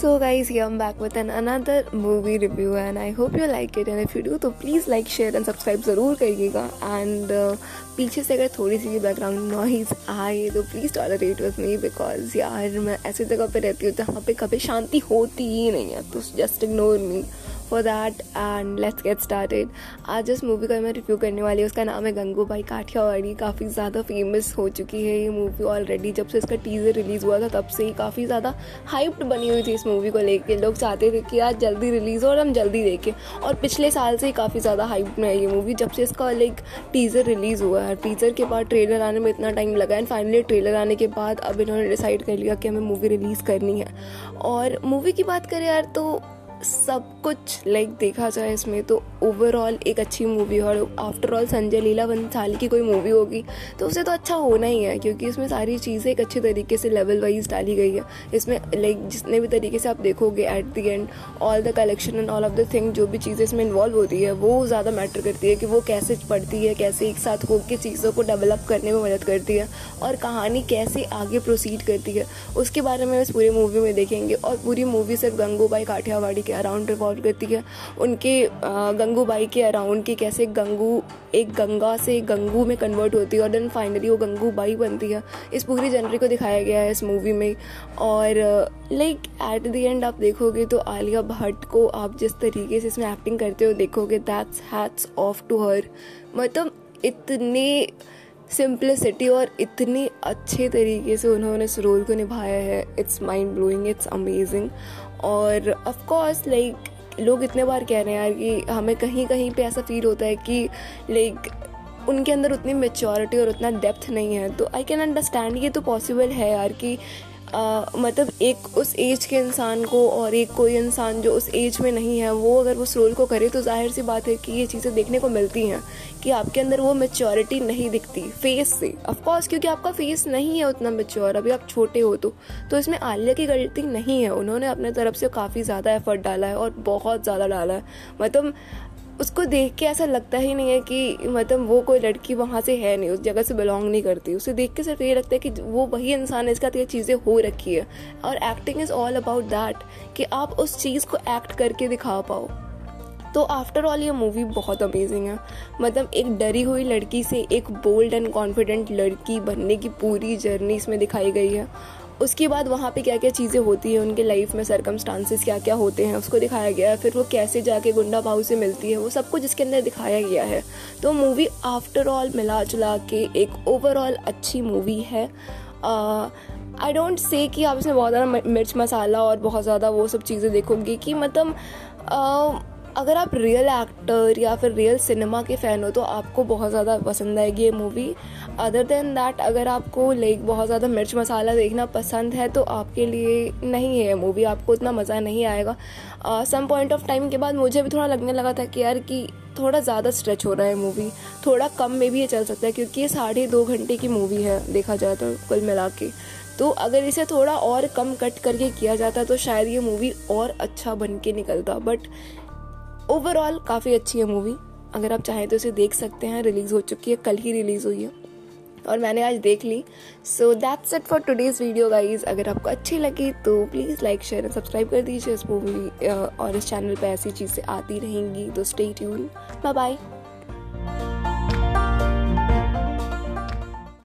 सो guys ये am back with an another movie review and I hope you like it and if you do तो please like share and subscribe ज़रूर करिएगा. And uh, पीछे से अगर थोड़ी सी भी बैकग्राउंड नॉइज़ आए तो please tolerate with me because यार मैं ऐसी जगह पर रहती हूँ जहाँ पे कभी शांति होती ही नहीं है. तो just ignore me for that and let's get started आज जिस मूवी का मैं रिव्यू करने वाली हूँ, उसका नाम है गंगू भाई काठियावाड़ी काफ़ी ज़्यादा फ़ेमस हो चुकी है ये मूवी ऑलरेडी जब से इसका टीज़र रिलीज़ हुआ था, तब से ही काफ़ी ज़्यादा हाइप्ड बनी हुई थी इस मूवी को लेके। लोग चाहते थे कि आज जल्दी रिलीज़ हो और हम जल्दी देखें। और पिछले साल से ही काफ़ी ज़्यादा हाइप में है ये मूवी जब से इसका लाइक टीज़र रिलीज़ हुआ है। टीज़र के बाद ट्रेलर आने में इतना टाइम लगा एंड फाइनली ट्रेलर आने के बाद अब इन्होंने डिसाइड कर लिया कि हमें मूवी रिलीज़ करनी है। और मूवी की बात करें यार तो सब कुछ लाइक देखा जाए इसमें तो ओवरऑल एक अच्छी मूवी और आफ्टर ऑल संजय लीला बंसाली की कोई मूवी होगी तो उसे तो अच्छा होना ही है, क्योंकि इसमें सारी चीज़ें एक अच्छे तरीके से लेवल वाइज डाली गई है। इसमें लाइक जितने भी तरीके से आप देखोगे at the end all the collection and all of the thing जो भी चीज़ें इसमें इन्वॉल्व होती है, वो ज़्यादा मैटर करती है कि वो कैसे पढ़ती है, कैसे एक साथ होकर चीज़ों को डेवलप करने में मदद करती है। और कहानी कैसे आगे प्रोसीड करती है, उसके बारे में इस पूरी मूवी में देखेंगे। और पूरी मूवी सिर्फ़ गंगूबाई काठियावाड़ी के अराउंड रिवॉल्व करती है। उनके गंगूबाई के अराउंड की कैसे गंगू, एक गंगा से गंगू में कन्वर्ट होती है और देन फाइनली वो गंगू बाई बनती है। इस पूरी जनरी को दिखाया गया है इस मूवी में। और लाइक एट द एंड आप देखोगे तो आलिया भट्ट को आप जिस तरीके से इसमें एक्टिंग करते हो, देखोगे that's hats off to her मतलब इतने सिंप्लिसिटी और इतनी अच्छे तरीके से उन्होंने इस रोल को निभाया है। It's mind blowing it's amazing और ऑफ़ कोर्स लाइक लोग इतने बार कह रहे हैं यार कि हमें कहीं कहीं पे ऐसा फील होता है कि लाइक उनके अंदर उतनी मेच्योरिटी और उतना डेप्थ नहीं है। तो आई कैन अंडरस्टैंड ये तो पॉसिबल है यार कि मतलब एक उस एज के इंसान को और एक कोई इंसान जो उस एज में नहीं है, वो अगर उस रोल को करे तो ज़ाहिर सी बात है कि ये चीज़ें देखने को मिलती हैं कि आपके अंदर वो मेच्योरिटी नहीं दिखती फेस से। ऑफकोर्स क्योंकि आपका फेस नहीं है उतना मेच्योर अभी आप छोटे हो तो। तो इसमें आलिया की गलती नहीं है। उन्होंने अपने तरफ़ से काफ़ी ज़्यादा एफर्ट डाला है और बहुत ज़्यादा डाला है। मतलब उसको देख के ऐसा लगता ही नहीं है कि मतलब वो कोई लड़की वहाँ से है नहीं, उस जगह से बिलोंग नहीं करती। उसे देख के सिर्फ़ ये लगता है कि वो वही इंसान है, इसका ये चीज़ें हो रखी है। और acting is all about that कि आप उस चीज़ को एक्ट करके दिखा पाओ। तो आफ्टर ऑल ये मूवी बहुत अमेजिंग है। मतलब एक डरी हुई लड़की से एक बोल्ड एंड कॉन्फिडेंट लड़की बनने की पूरी जर्नी इसमें दिखाई गई है। उसके बाद वहाँ पे क्या क्या चीज़ें होती हैं, उनके लाइफ में सरकमस्टांसिस क्या क्या होते हैं, उसको दिखाया गया है, फिर वो कैसे जाके गुंडा भाव से मिलती है, वो सब कुछ इसके अंदर दिखाया गया है। तो मूवी आफ्टर ऑल मिला जुला के एक ओवरऑल अच्छी मूवी है। आई डोंट से कि आप इसमें बहुत ज़्यादा मिर्च मसाला और बहुत ज़्यादा वो सब चीज़ें देखोगे कि मतलब अगर आप रियल एक्टर या फिर रियल सिनेमा के फ़ैन हो तो आपको बहुत ज़्यादा पसंद आएगी ये मूवी अदर देन दैट अगर आपको लाइक बहुत ज़्यादा मिर्च मसाला देखना पसंद है तो आपके लिए नहीं है मूवी आपको उतना मज़ा नहीं आएगा. सम पॉइंट ऑफ़ टाइम के बाद मुझे भी थोड़ा लगने लगा था कि यार कि थोड़ा ज़्यादा स्ट्रेच हो रहा है मूवी थोड़ा कम में भी ये चल सकता है क्योंकि ये साढ़े दो घंटे की मूवी है, देखा जाए तो कुल मिला के. तो अगर इसे थोड़ा और कम कट करके किया जाता तो शायद ये मूवी और अच्छा बन के निकलता. बट ओवरऑल काफ़ी अच्छी है मूवी अगर आप चाहें तो इसे देख सकते हैं रिलीज़ हो चुकी है, कल ही रिलीज़ हुई है। और मैंने आज देख ली। So that's it for today's video guys अगर आपको अच्छी लगी तो please like share and subscribe कर दीजिए इस मूवी और इस चैनल पर ऐसी चीज़ें आती रहेंगी। तो स्टे ट्यून बाय बाय